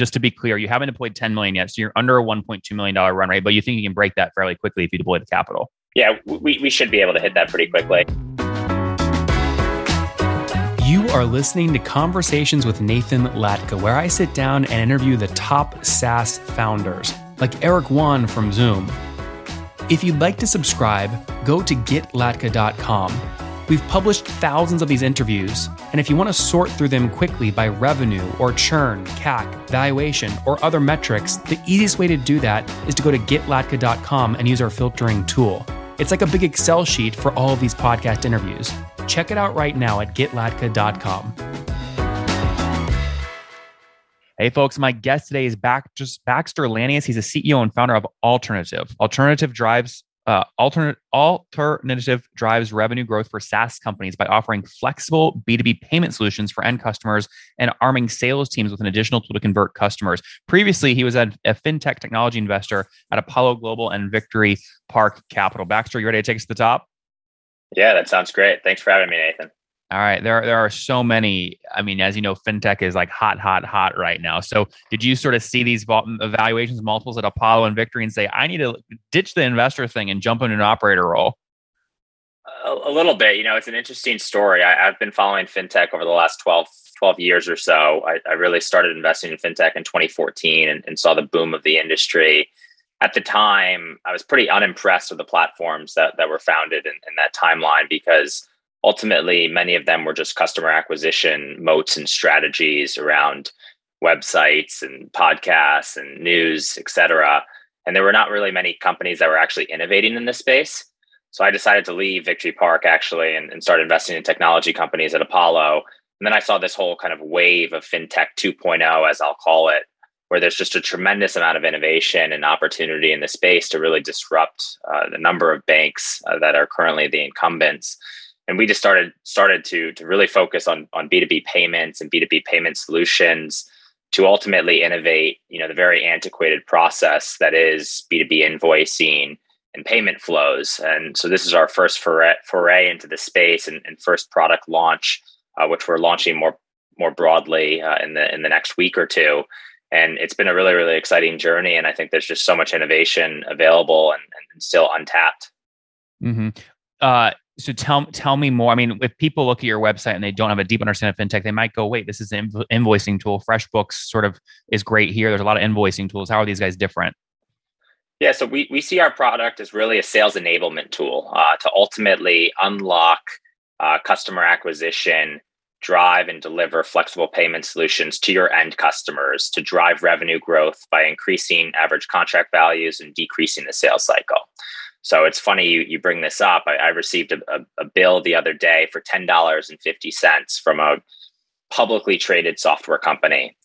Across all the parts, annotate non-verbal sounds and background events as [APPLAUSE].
just to be clear, you haven't deployed 10 million yet, so you're under a 1.2 million dollar run rate, but you think you can break that fairly quickly if you deploy the capital. Yeah, we, we should be able to hit that pretty quickly. You are listening to Conversations with Nathan Latka, where I sit down and interview the top SaaS founders, like Eric Yuan from Zoom. If you'd like to subscribe, go to getlatka.com. We've published thousands of these interviews, and if you want to sort through them quickly by revenue or churn, CAC, valuation, or other metrics, the easiest way to do that is to go to getlatka.com and use our filtering tool. It's like a big Excel sheet for all of these podcast interviews. Check it out right now at getlatka.com. Hey, folks, my guest today is Baxter Lanius. He's a CEO and founder of Alternative. Alternative drives uh, alternate alternative drives revenue growth for SaaS companies by offering flexible B2B payment solutions for end customers and arming sales teams with an additional tool to convert customers. Previously, he was a, a fintech technology investor at Apollo Global and Victory Park Capital. Baxter, you ready to take us to the top? Yeah, that sounds great. Thanks for having me, Nathan. All right, there there are so many. I mean, as you know, fintech is like hot, hot, hot right now. So, did you sort of see these evaluations uh, multiples at Apollo and Victory and say, I need to ditch the investor thing and jump into an operator role? A, a little bit. You know, it's an interesting story. I, have been following fintech over the last 12, 12 years or so. I, I really started investing in fintech in 2014 and, and saw the boom of the industry at the time, I was pretty unimpressed with the platforms that, that were founded in, in, that timeline because ultimately many of them were just customer acquisition moats and strategies around websites and podcasts and news, et cetera. And there were not really many companies that were actually innovating in this space. So I decided to leave Victory Park actually and, and start investing in technology companies at Apollo. And then I saw this whole kind of wave of fintech 2.0, as I'll call it, where there's just a tremendous amount of innovation and opportunity in the space to really disrupt uh, the number of banks uh, that are currently the incumbents and we just started started to to really focus on on b2b payments and b2b payment solutions to ultimately innovate you know the very antiquated process that is b2b invoicing and payment flows. And so this is our first foray, foray into the space and, and first product launch uh, which we're launching more more broadly uh, in the in the next week or two. And it's been a really really exciting journey and i think there's just so much innovation available and, and still untapped. Mm-hmm. uh, so tell tell me more. I mean, if people look at your website and they don't have a deep understanding of fintech, they might go, "Wait, this is an invoicing tool. FreshBooks sort of is great here. There's a lot of invoicing tools. How are these guys different?" Yeah, so we we see our product as really a sales enablement tool uh, to ultimately unlock uh, customer acquisition, drive and deliver flexible payment solutions to your end customers to drive revenue growth by increasing average contract values and decreasing the sales cycle. So it's funny you, you bring this up. I, I received a, a, a, bill the other day for $10.50 from a publicly traded software company.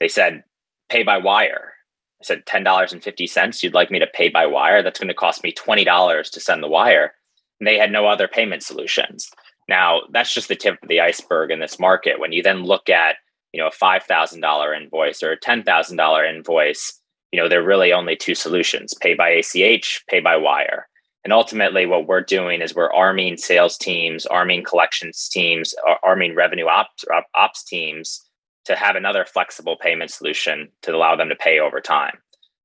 They said, pay by wire. I said, $10.50. You'd like me to pay by wire? That's going to cost me $20 to send the wire. And they had no other payment solutions. Now, that's just the tip of the iceberg in this market. When you then look at you know, a $5,000 invoice or a $10,000 invoice, you know, there are really only two solutions pay by ACH, pay by wire. And ultimately, what we're doing is we're arming sales teams, arming collections teams, arming revenue ops, ops teams to have another flexible payment solution to allow them to pay over time.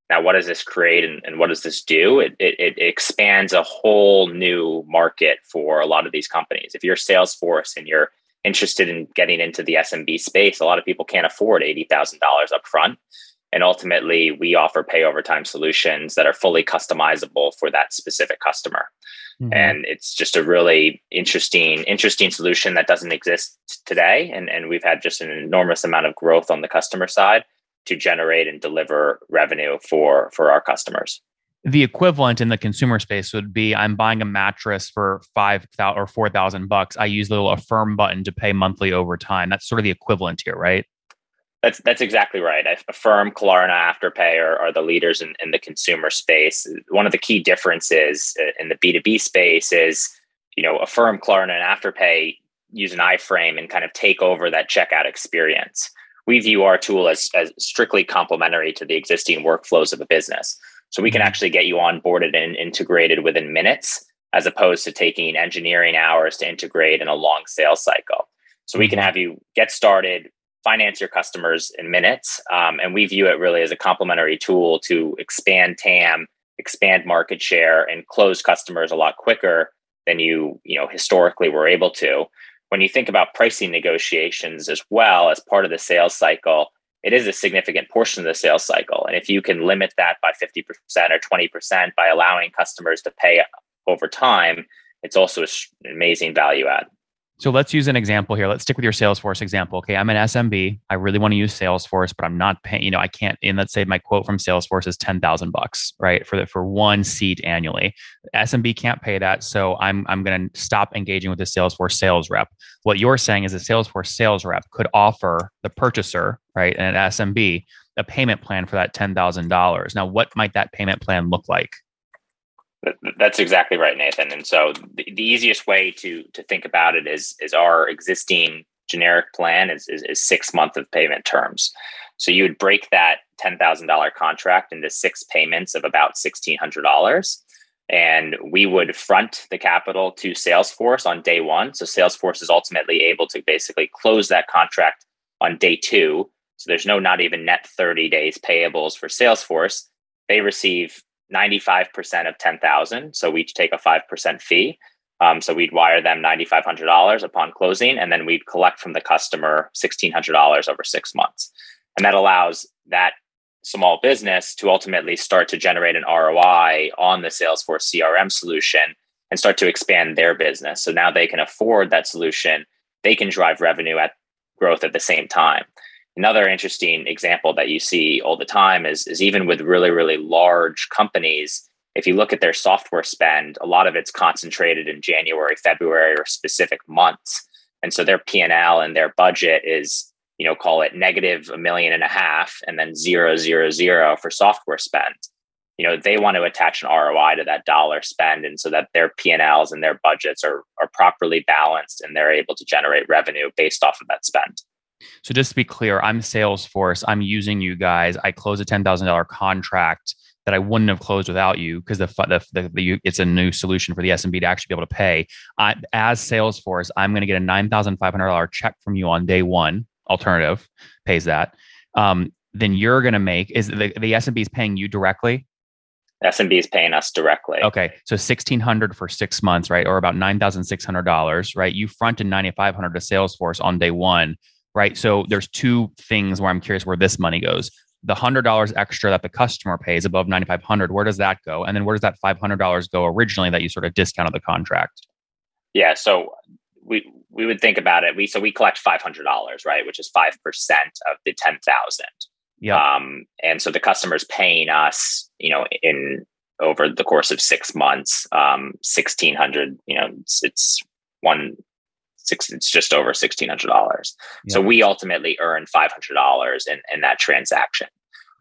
Now, what does this create and, and what does this do? It, it, it, expands a whole new market for a lot of these companies. If you're Salesforce and you're interested in getting into the SMB space, a lot of people can't afford $80,000 up front. And ultimately, we offer pay over time solutions that are fully customizable for that specific customer. Mm-hmm. And it's just a really interesting, interesting solution that doesn't exist today. And, and we've had just an enormous amount of growth on the customer side to generate and deliver revenue for for our customers. The equivalent in the consumer space would be I'm buying a mattress for five thousand or four thousand bucks. I use the little affirm button to pay monthly over time. That's sort of the equivalent here, right? That's that's exactly right. Affirm, Klarna, Afterpay are, are the leaders in, in the consumer space. One of the key differences uh, in the B two B space is, you know, Affirm, Klarna, and Afterpay use an iframe and kind of take over that checkout experience. We view our tool as, as strictly complementary to the existing workflows of a business. So we can mm-hmm. actually get you onboarded and integrated within minutes, as opposed to taking engineering hours to integrate in a long sales cycle. So we can mm-hmm. have you get started, finance your customers in minutes. Um, and we view it really as a complementary tool to expand TAM, expand market share, and close customers a lot quicker than you, you know, historically were able to. When you think about pricing negotiations as well as part of the sales cycle, it is a significant portion of the sales cycle. And if you can limit that by 50% or 20% by allowing customers to pay over time, it's also an amazing value add. So let's use an example here. Let's stick with your Salesforce example. Okay, I'm an SMB. I really want to use Salesforce, but I'm not paying. You know, I can't. And let's say my quote from Salesforce is ten thousand bucks, right, for the, for one seat annually. SMB can't pay that, so I'm I'm going to stop engaging with the Salesforce sales rep. What you're saying is a Salesforce sales rep could offer the purchaser, right, and an SMB a payment plan for that ten thousand dollars. Now, what might that payment plan look like? That's exactly right, Nathan. And so the, the easiest way to to think about it is is our existing generic plan is, is, is six month of payment terms. So you would break that ten thousand dollar contract into six payments of about sixteen hundred dollars, and we would front the capital to Salesforce on day one. So Salesforce is ultimately able to basically close that contract on day two. So there's no not even net thirty days payables for Salesforce. They receive 95% of 10,000. So we each take a 5% fee. Um, so we'd wire them $9,500 upon closing, and then we'd collect from the customer $1,600 over six months. And that allows that small business to ultimately start to generate an ROI on the Salesforce CRM solution and start to expand their business. So now they can afford that solution. They can drive revenue at growth at the same time. Another interesting example that you see all the time is, is even with really, really large companies, if you look at their software spend, a lot of it's concentrated in January, February, or specific months. And so their P&L and their budget is, you know, call it negative a million and a half and then zero, zero, zero for software spend. You know, they want to attach an ROI to that dollar spend and so that their P&Ls and their budgets are, are properly balanced and they're able to generate revenue based off of that spend. So just to be clear, I'm Salesforce. I'm using you guys. I close a ten thousand dollar contract that I wouldn't have closed without you because the, the, the, the, it's a new solution for the SMB to actually be able to pay. I, as Salesforce, I'm going to get a nine thousand five hundred dollar check from you on day one. Alternative pays that. Um, then you're going to make is the, the SMB is paying you directly. SMB is paying us directly. Okay, so sixteen hundred for six months, right, or about nine thousand six hundred dollars, right? You fronted ninety five hundred to Salesforce on day one right? So there's two things where I'm curious where this money goes. The hundred dollars extra that the customer pays above 9,500, where does that go? And then where does that $500 go originally that you sort of discounted the contract? Yeah, so we we would think about it. We so we collect five hundred dollars, right, which is five percent of the ten thousand. Yeah. Um, and so the customer's paying us, you know, in over the course of six months, um, sixteen hundred. You know, it's, it's one six, it's just over $1,600. Yeah. So we ultimately earn $500 in, in that transaction.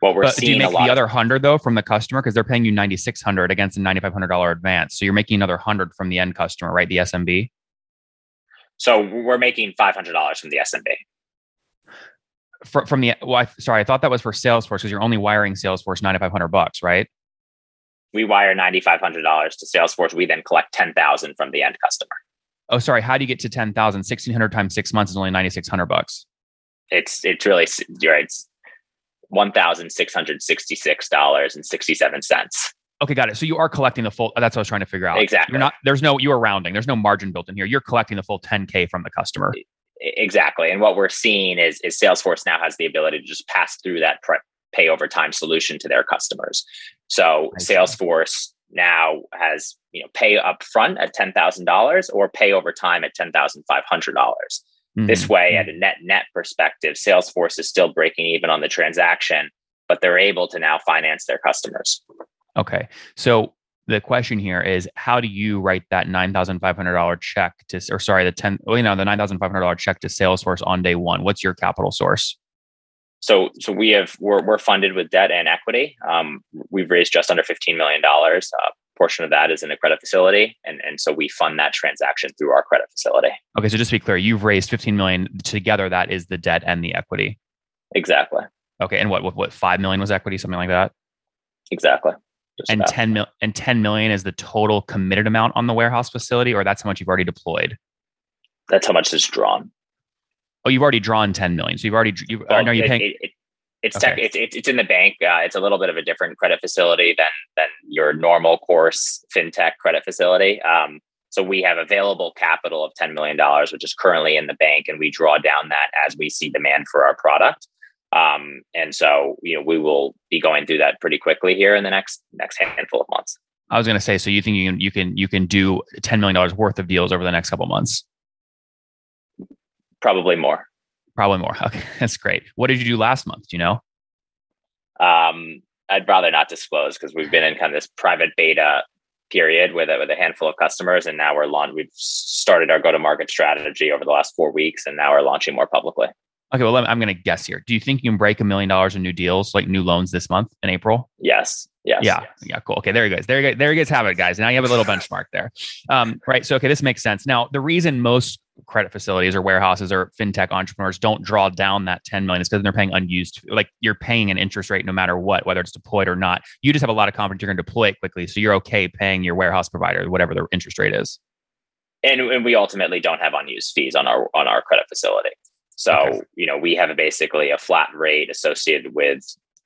What we're but seeing do you make the other hundred though from the customer because they're paying you ninety six hundred against a ninety five hundred dollar advance, so you're making another hundred from the end customer, right? The SMB. So we're making five hundred dollars from the SMB. From, from the well, I, sorry, I thought that was for Salesforce because you're only wiring Salesforce ninety five hundred bucks, right? We wire ninety five hundred dollars to Salesforce. We then collect ten thousand from the end customer oh sorry. How do you get to 10000 1600 times six months is only 9600 bucks. It's it's really you're right. It's $1666.67 okay got it. So you are collecting the full that's what i was trying to figure out. Exactly. You're not there's no you are rounding. There's no margin built in here. You're collecting the full 10k from the customer. Exactly. And what we're seeing is is salesforce now has the ability to just pass through that pre- pay over time solution to their customers. So salesforce now has you know pay up front at $10,000 or pay over time at $10,500. Mm-hmm. This way at a net net perspective Salesforce is still breaking even on the transaction but they're able to now finance their customers. Okay. So the question here is how do you write that $9,500 check to or sorry the 10 you know the $9,500 check to Salesforce on day 1? What's your capital source? So, so we have we're, we're funded with debt and equity. Um, we've raised just under fifteen million dollars. Uh, portion of that is in a credit facility, and and so we fund that transaction through our credit facility. Okay, so just to be clear, you've raised fifteen million together. That is the debt and the equity. Exactly. Okay, and what what, what five million was equity, something like that. Exactly. Just and about. ten mil and ten million is the total committed amount on the warehouse facility, or that's how much you've already deployed. That's how much is drawn. Oh, you've already drawn 10 million. So you've already, you, well, are you paying? It, it, it's okay. tech, it's, it's, it's in the bank. Uh, it's a little bit of a different credit facility than than your normal course fintech credit facility. Um, so we have available capital of $10 million, which is currently in the bank, and we draw down that as we see demand for our product. Um, and so, you know, we will be going through that pretty quickly here in the next next handful of months. I was going to say, so you think you can you can you can do $10 million worth of deals over the next couple months? Probably more. Probably more. [LAUGHS] Okay, that's great. What did you do last month? Do you know? Um, I'd rather not disclose because we've been in kind of this private beta period with a, with a handful of customers, and now we're launch. We've started our go to market strategy over the last four weeks, and now we're launching more publicly. Okay, well, I'm going to guess here. Do you think you can break a million dollars in new deals, like new loans, this month in April? Yes. Yes. Yeah. Yes. Yeah. Cool. Okay. There you go. There you go. There you guys have it, guys. Now you have a little benchmark there. Um, right. So, okay, this makes sense. Now, the reason most credit facilities or warehouses or fintech entrepreneurs don't draw down that 10 million is because they're paying unused like you're paying an interest rate no matter what whether it's deployed or not. You just have a lot of confidence you're going to deploy it quickly so you're okay paying your warehouse provider whatever the interest rate is. And, and we ultimately don't have unused fees on our on our credit facility. So okay. you know we have basically a flat rate associated with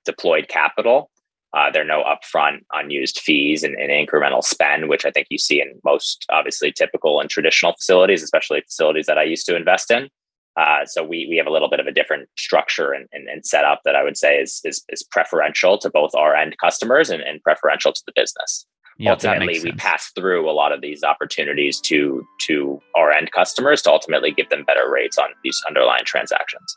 deployed capital uh, there are no upfront unused fees and, and, incremental spend, which I think you see in most obviously typical and traditional facilities, especially facilities that I used to invest in. Uh, so we we have a little bit of a different structure and, and, and setup that I would say is, is, is preferential to both our end customers and, and preferential to the business. Yep, ultimately, we pass through a lot of these opportunities to to our end customers to ultimately give them better rates on these underlying transactions.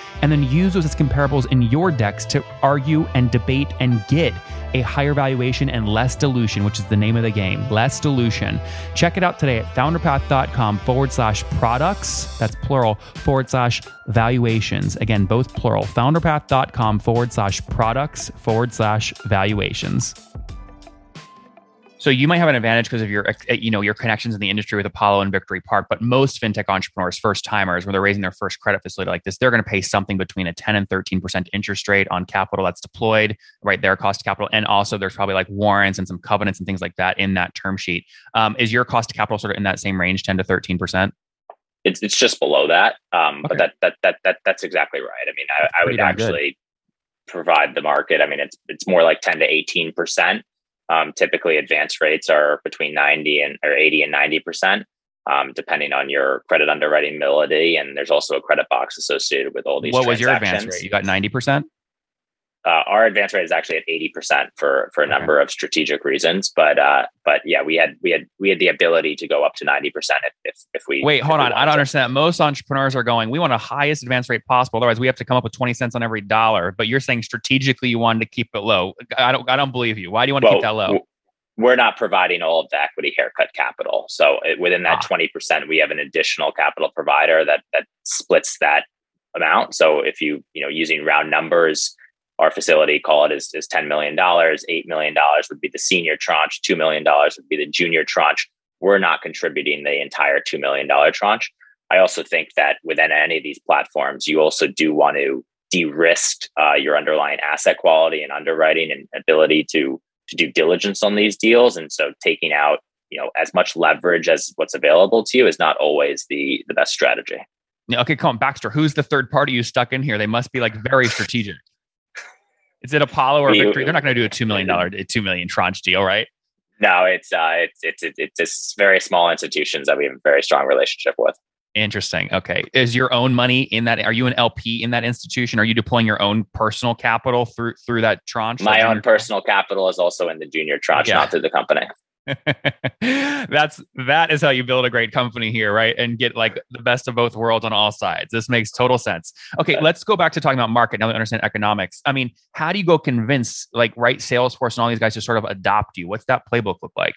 and then use those as comparables in your decks to argue and debate and get a higher valuation and less dilution, which is the name of the game, less dilution. Check it out today at founderpath.com forward slash products, that's plural, forward slash valuations. Again, both plural, founderpath.com forward slash products forward slash valuations. So you might have an advantage because of your, eh, you know, your connections in the industry with Apollo and Victory Park. But most fintech entrepreneurs, first timers, when they're raising their first credit facility like this, they're going to pay something between a 10 and 13 percent interest rate on capital that's deployed, right? Their cost of capital, and also there's probably like warrants and some covenants and things like that in that term sheet. Um, is your cost of capital sort of in that same range, 10 to 13 percent? It's it's just below that, um, okay. but that, that that that that's exactly right. I mean, I, I would actually good. provide the market. I mean, it's it's more like 10 to 18 percent um, typically, advance rates are between 90 and or 80 and 90 percent, um, depending on your credit underwriting ability. And there's also a credit box associated with all these. What was your advance rate? You got 90 percent uh, our advance rate is actually at 80% for for a number of strategic reasons but uh but yeah we had we had we had the ability to go up to 90% if if, if we wait hold we on. I don't to. understand. Most entrepreneurs are going we want the highest advance rate possible otherwise we have to come up with 20 cents on every dollar. But you're saying strategically you wanted to keep it low. I don't i don't believe you. Why do you want to well, keep that low? we're not providing all of the equity haircut capital. So it, within that ah. 20% we have an additional capital provider that that splits that amount. So if you you know using round numbers our facility, call it, is, is $10 million. $8 million would be the senior tranche. $2 million would be the junior tranche. We're not contributing the entire $2 million tranche. I also think that within any of these platforms, you also do want to de-risk uh, your underlying asset quality and underwriting and ability to to do diligence on these deals. And so taking out you know as much leverage as what's available to you is not always the the best strategy. Okay, come on, Baxter. Who's the third party you stuck in here? They must be like very [LAUGHS] strategic. Is it Apollo or Victory? They're not going to do a two million dollar, two million tranche deal, right? No, it's uh, it's it's it's it's very small institutions that we have a very strong relationship with. Interesting. Okay, is your own money in that? Are you an LP in that institution? Are you deploying your own personal capital through through that tranche? My own personal capital is also in the junior tranche, yeah. not through the company. [LAUGHS] That's that is how you build a great company here, right? And get like the best of both worlds on all sides. This makes total sense. Okay, let's go back to talking about market. Now we understand economics. I mean, how do you go convince like right Salesforce and all these guys to sort of adopt you? What's that playbook look like?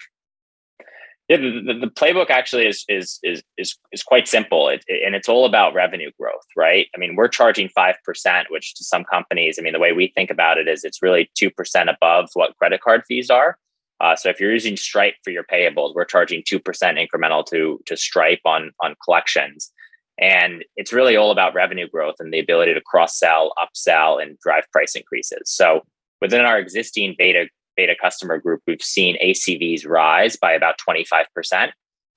Yeah, the, the, the, playbook actually is is is is is quite simple, it, it, and it's all about revenue growth, right? I mean, we're charging five percent, which to some companies, I mean, the way we think about it is it's really two percent above what credit card fees are. Uh, so if you're using Stripe for your payables, we're charging two percent incremental to to Stripe on on collections, and it's really all about revenue growth and the ability to cross sell, upsell, and drive price increases. So within our existing beta beta customer group, we've seen ACVs rise by about 25%,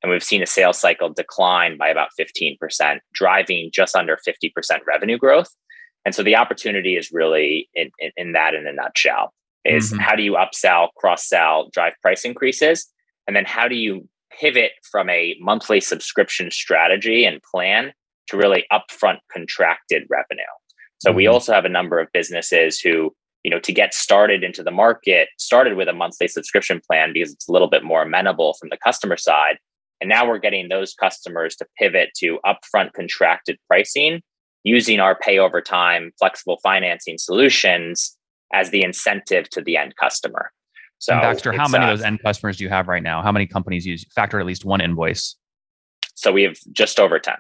and we've seen a sales cycle decline by about 15%, driving just under 50% revenue growth. And so the opportunity is really in, in, in that in a nutshell is mm-hmm. how do you upsell, cross sell, drive price increases? And then how do you pivot from a monthly subscription strategy and plan to really upfront contracted revenue? So mm-hmm. we also have a number of businesses who you know to get started into the market started with a monthly subscription plan because it's a little bit more amenable from the customer side and now we're getting those customers to pivot to upfront contracted pricing using our pay over time flexible financing solutions as the incentive to the end customer so and Baxter, how many uh, of those end customers do you have right now? How many companies use factor at least one invoice? So we have just over 10.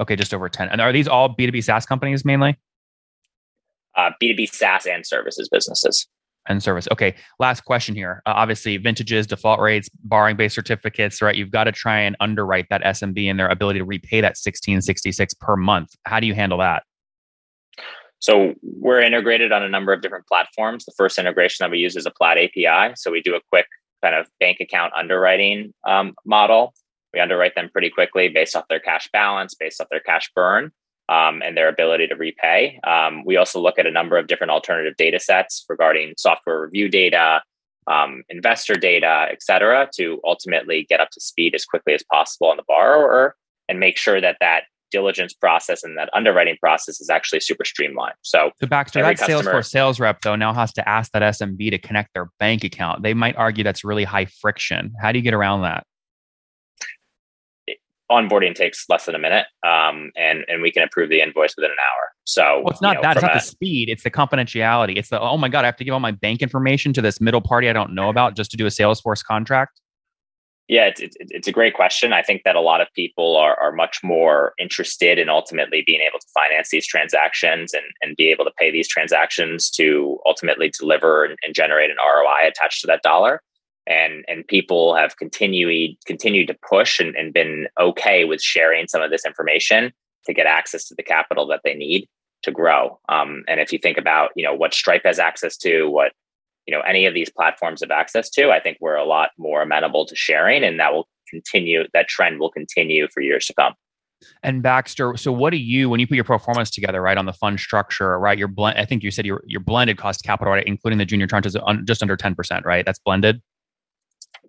Okay, just over 10. And are these all B2B SaaS companies mainly? uh, B2B SaaS and services businesses. And service. Okay. Last question here. Uh, obviously, vintages, default rates, borrowing based certificates, right? You've got to try and underwrite that SMB and their ability to repay that 1666 per month. How do you handle that? So we're integrated on a number of different platforms. The first integration that we use is a Plaid API. So we do a quick kind of bank account underwriting um, model. We underwrite them pretty quickly based off their cash balance, based off their cash burn um, and their ability to repay. Um, we also look at a number of different alternative data sets regarding software review data, um, investor data, et cetera, to ultimately get up to speed as quickly as possible on the borrower and make sure that that diligence process and that underwriting process is actually super streamlined. So, so Baxter, that customer, Salesforce sales rep though now has to ask that SMB to connect their bank account. They might argue that's really high friction. How do you get around that? onboarding takes less than a minute, um, and and we can approve the invoice within an hour. So well, it's not you know, that; it's not a, the speed; it's the confidentiality. It's the oh my god, I have to give all my bank information to this middle party I don't know about just to do a Salesforce contract. Yeah, it's, it's, it's a great question. I think that a lot of people are, are much more interested in ultimately being able to finance these transactions and, and be able to pay these transactions to ultimately deliver and, and generate an ROI attached to that dollar and and people have continued continued to push and, and been okay with sharing some of this information to get access to the capital that they need to grow. Um, and if you think about you know what Stripe has access to, what you know any of these platforms have access to, I think we're a lot more amenable to sharing, and that will continue. That trend will continue for years to come. And Baxter, so what do you when you put your performance together, right, on the fund structure, right? Your blend, I think you said your your blended cost capital, right, including the junior tranches, just under ten percent, right? That's blended.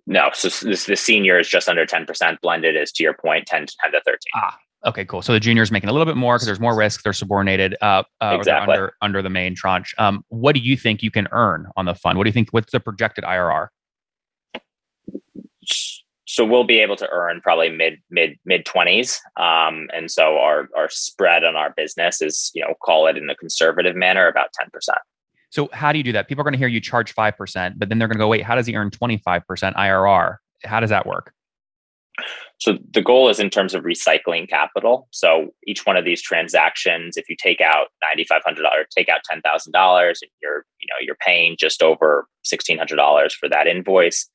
No, so this, the senior is just under 10%. Blended is to your point, 10 to 10 to 13. Ah, okay, cool. So the junior is making a little bit more because there's more risk. They're subordinated uh, uh exactly. under, under the main tranche. Um, what do you think you can earn on the fund? What do you think, what's the projected IRR? So we'll be able to earn probably mid mid mid twenties, um, and so our our spread on our business is you know call it in a conservative manner about ten percent. So how do you do that? People are going to hear you charge 5%, but then they're going to go, wait, how does he earn 25% IRR? How does that work? So the goal is in terms of recycling capital. So each one of these transactions, if you take out $9,500, take out $10,000 and you're, you know, you're paying just over $1,600 for that invoice,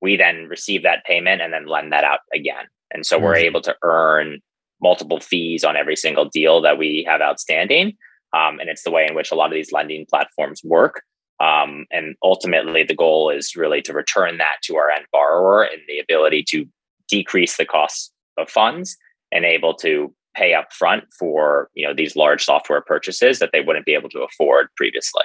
we then receive that payment and then lend that out again. And so mm-hmm. we're able to earn multiple fees on every single deal that we have outstanding. Um, and it's the way in which a lot of these lending platforms work. Um, and ultimately, the goal is really to return that to our end borrower and the ability to decrease the cost of funds and able to pay up front for you know these large software purchases that they wouldn't be able to afford previously.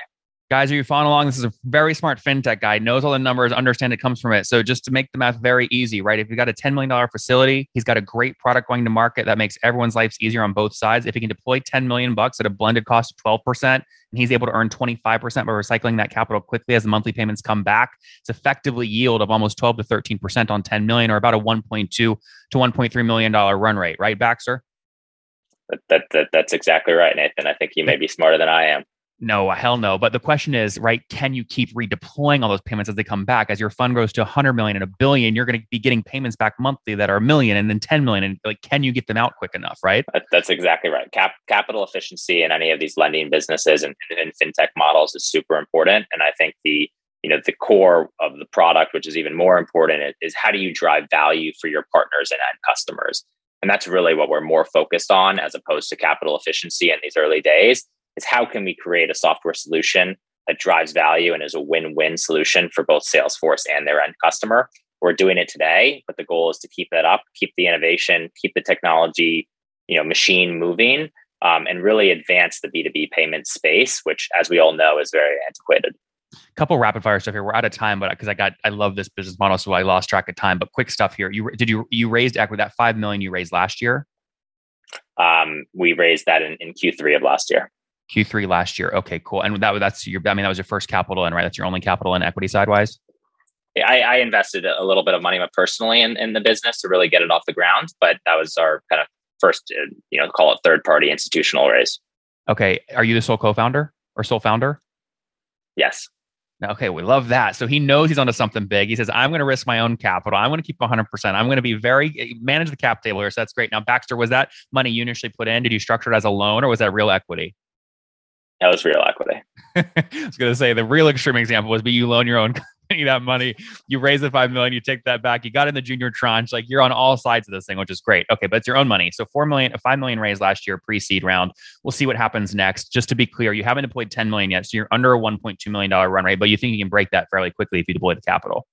Guys, are you following along? This is a very smart fintech guy, knows all the numbers, understand it comes from it. So just to make the math very easy, right? If you've got a $10 million facility, he's got a great product going to market that makes everyone's lives easier on both sides. If he can deploy 10 million bucks at a blended cost of 12%, and he's able to earn 25% by recycling that capital quickly as the monthly payments come back, it's effectively yield of almost 12 to 13% on 10 million or about a 1.2 to 1.3 million dollar run rate, right, Baxter? That, that, that, that's exactly right, Nathan. I think you may be smarter than I am. No, uh, hell no. But the question is, right, can you keep redeploying all those payments as they come back? As your fund grows to 100 million and a billion, you're going to be getting payments back monthly that are a million and then 10 million. And like, can you get them out quick enough, right? That's exactly right. Cap- capital efficiency in any of these lending businesses and, and fintech models is super important. And I think the you know the core of the product which is even more important is how do you drive value for your partners and end customers and that's really what we're more focused on as opposed to capital efficiency in these early days is how can we create a software solution that drives value and is a win-win solution for both Salesforce and their end customer. We're doing it today, but the goal is to keep that up, keep the innovation, keep the technology, you know, machine moving, um, and really advance the B2B payment space, which, as we all know, is very antiquated. Couple rapid fire stuff here. We're out of time, but because I got, I love this business model, so I lost track of time. But quick stuff here. You did you you raised equity that five million you raised last year? Um, we raised that in, in Q3 of last year. Q3 last year. Okay, cool. And that that's your I mean that was your first capital in, right? That's your only capital in equity sidewise. I, I invested a little bit of money personally in, in the business to really get it off the ground, but that was our kind of first, uh, you know, call it third party institutional raise. Okay, are you the sole co-founder or sole founder? Yes. Okay, we love that. So he knows he's onto something big. He says, I'm going to risk my own capital. I'm going to keep 100%. I'm going to be very, eh, manage the cap table here. So that's great. Now, Baxter, was that money you initially put in? Did you structure it as a loan or was that real equity? That was real equity. [LAUGHS] I was going to say the real extreme example was, but you loan your own [LAUGHS] company that money, you raise the five million, you take that back, you got in the junior tranche, like you're on all sides of this thing, which is great. Okay, but it's your own money. So four million, five million raised last year pre-seed round. We'll see what happens next. Just to be clear, you haven't deployed 10 million yet, so you're under a 1.2 million dollar run rate, but you think you can break that fairly quickly if you deploy the capital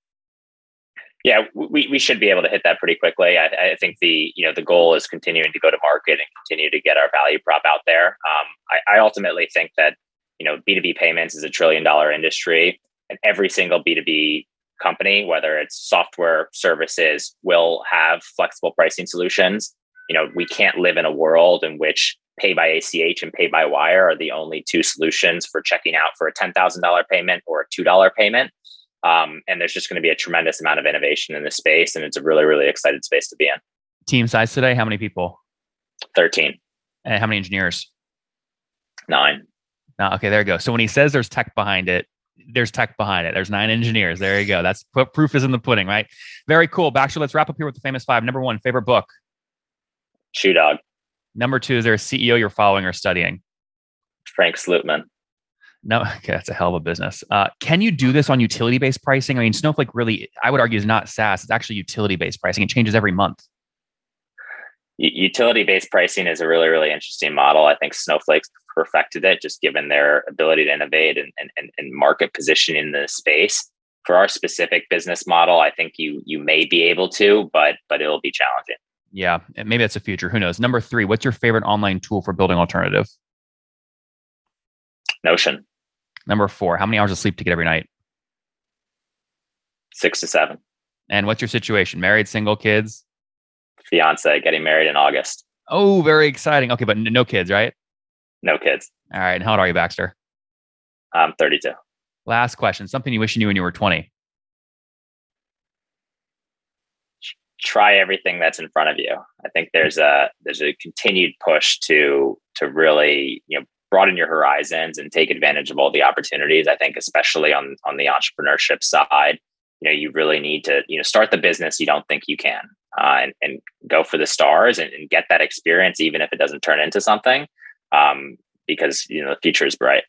yeah, we, we should be able to hit that pretty quickly. I, I, think the you know the goal is continuing to go to market and continue to get our value prop out there. Um, I, I, ultimately think that you know B2B payments is a trillion dollar industry, and every single B2B company, whether it's software services, will have flexible pricing solutions. You know, we can't live in a world in which pay by ACH and pay by wire are the only two solutions for checking out for a ten thousand dollar payment or a two dollar payment. Um, and there's just going to be a tremendous amount of innovation in this space. And it's a really, really excited space to be in. Team size today, how many people? 13. And how many engineers? Nine. No, okay, there you go. So when he says there's tech behind it, there's tech behind it. There's nine engineers. There you go. That's proof is in the pudding, right? Very cool. Baxter, let's wrap up here with the famous five. Number one, favorite book? Shoe Dog. Number two, is there a CEO you're following or studying? Frank Slootman. No, [LAUGHS] okay, that's a hell of a business. Uh, can you do this on utility based pricing? I mean, Snowflake really, I would argue, is not SaaS. It's actually utility based pricing. It changes every month. Utility based pricing is a really, really interesting model. I think Snowflake's perfected it, just given their ability to innovate and, and, and market position in the space. For our specific business model, I think you you may be able to, but but it'll be challenging. Yeah, and maybe that's a future. Who knows? Number three, what's your favorite online tool for building alternative? Notion. Number four, how many hours of sleep to get every night? Six to seven. And what's your situation? Married, single, kids? Fiance, getting married in August. Oh, very exciting. Okay, but no kids, right? No kids. All right. And how old are you, Baxter? I'm 32. Last question. Something you wish you knew when you were 20. Try everything that's in front of you. I think there's a there's a continued push to to really you know broaden your horizons and take advantage of all the opportunities. I think, especially on on the entrepreneurship side, you know, you really need to you know start the business you don't think you can, uh, and and go for the stars and, and, get that experience, even if it doesn't turn into something, um, because you know the future is bright.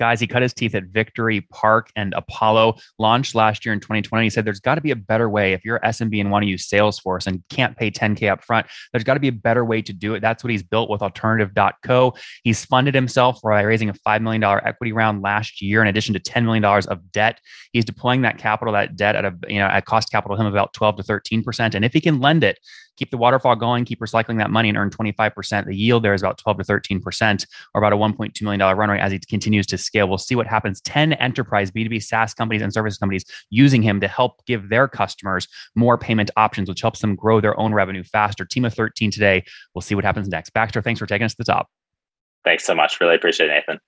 Guys, he cut his teeth at Victory Park and Apollo, launched last year in 2020. He said there's got to be a better way. If you're SMB and want to use Salesforce and can't pay 10K up front, there's got to be a better way to do it. That's what he's built with alternative.co. He's funded himself by raising a $5 million equity round last year, in addition to $10 million of debt. He's deploying that capital, that debt at a, you know, at cost capital him about 12 to 13%. And if he can lend it, keep the waterfall going, keep recycling that money and earn 25%. The yield there is about 12 to 13% or about a $1.2 million run rate as he continues to scale. We'll see what happens. 10 enterprise B2B SaaS companies and service companies using him to help give their customers more payment options, which helps them grow their own revenue faster. Team of 13 today. We'll see what happens next. Baxter, thanks for taking us to the top. Thanks so much. Really appreciate it, Nathan.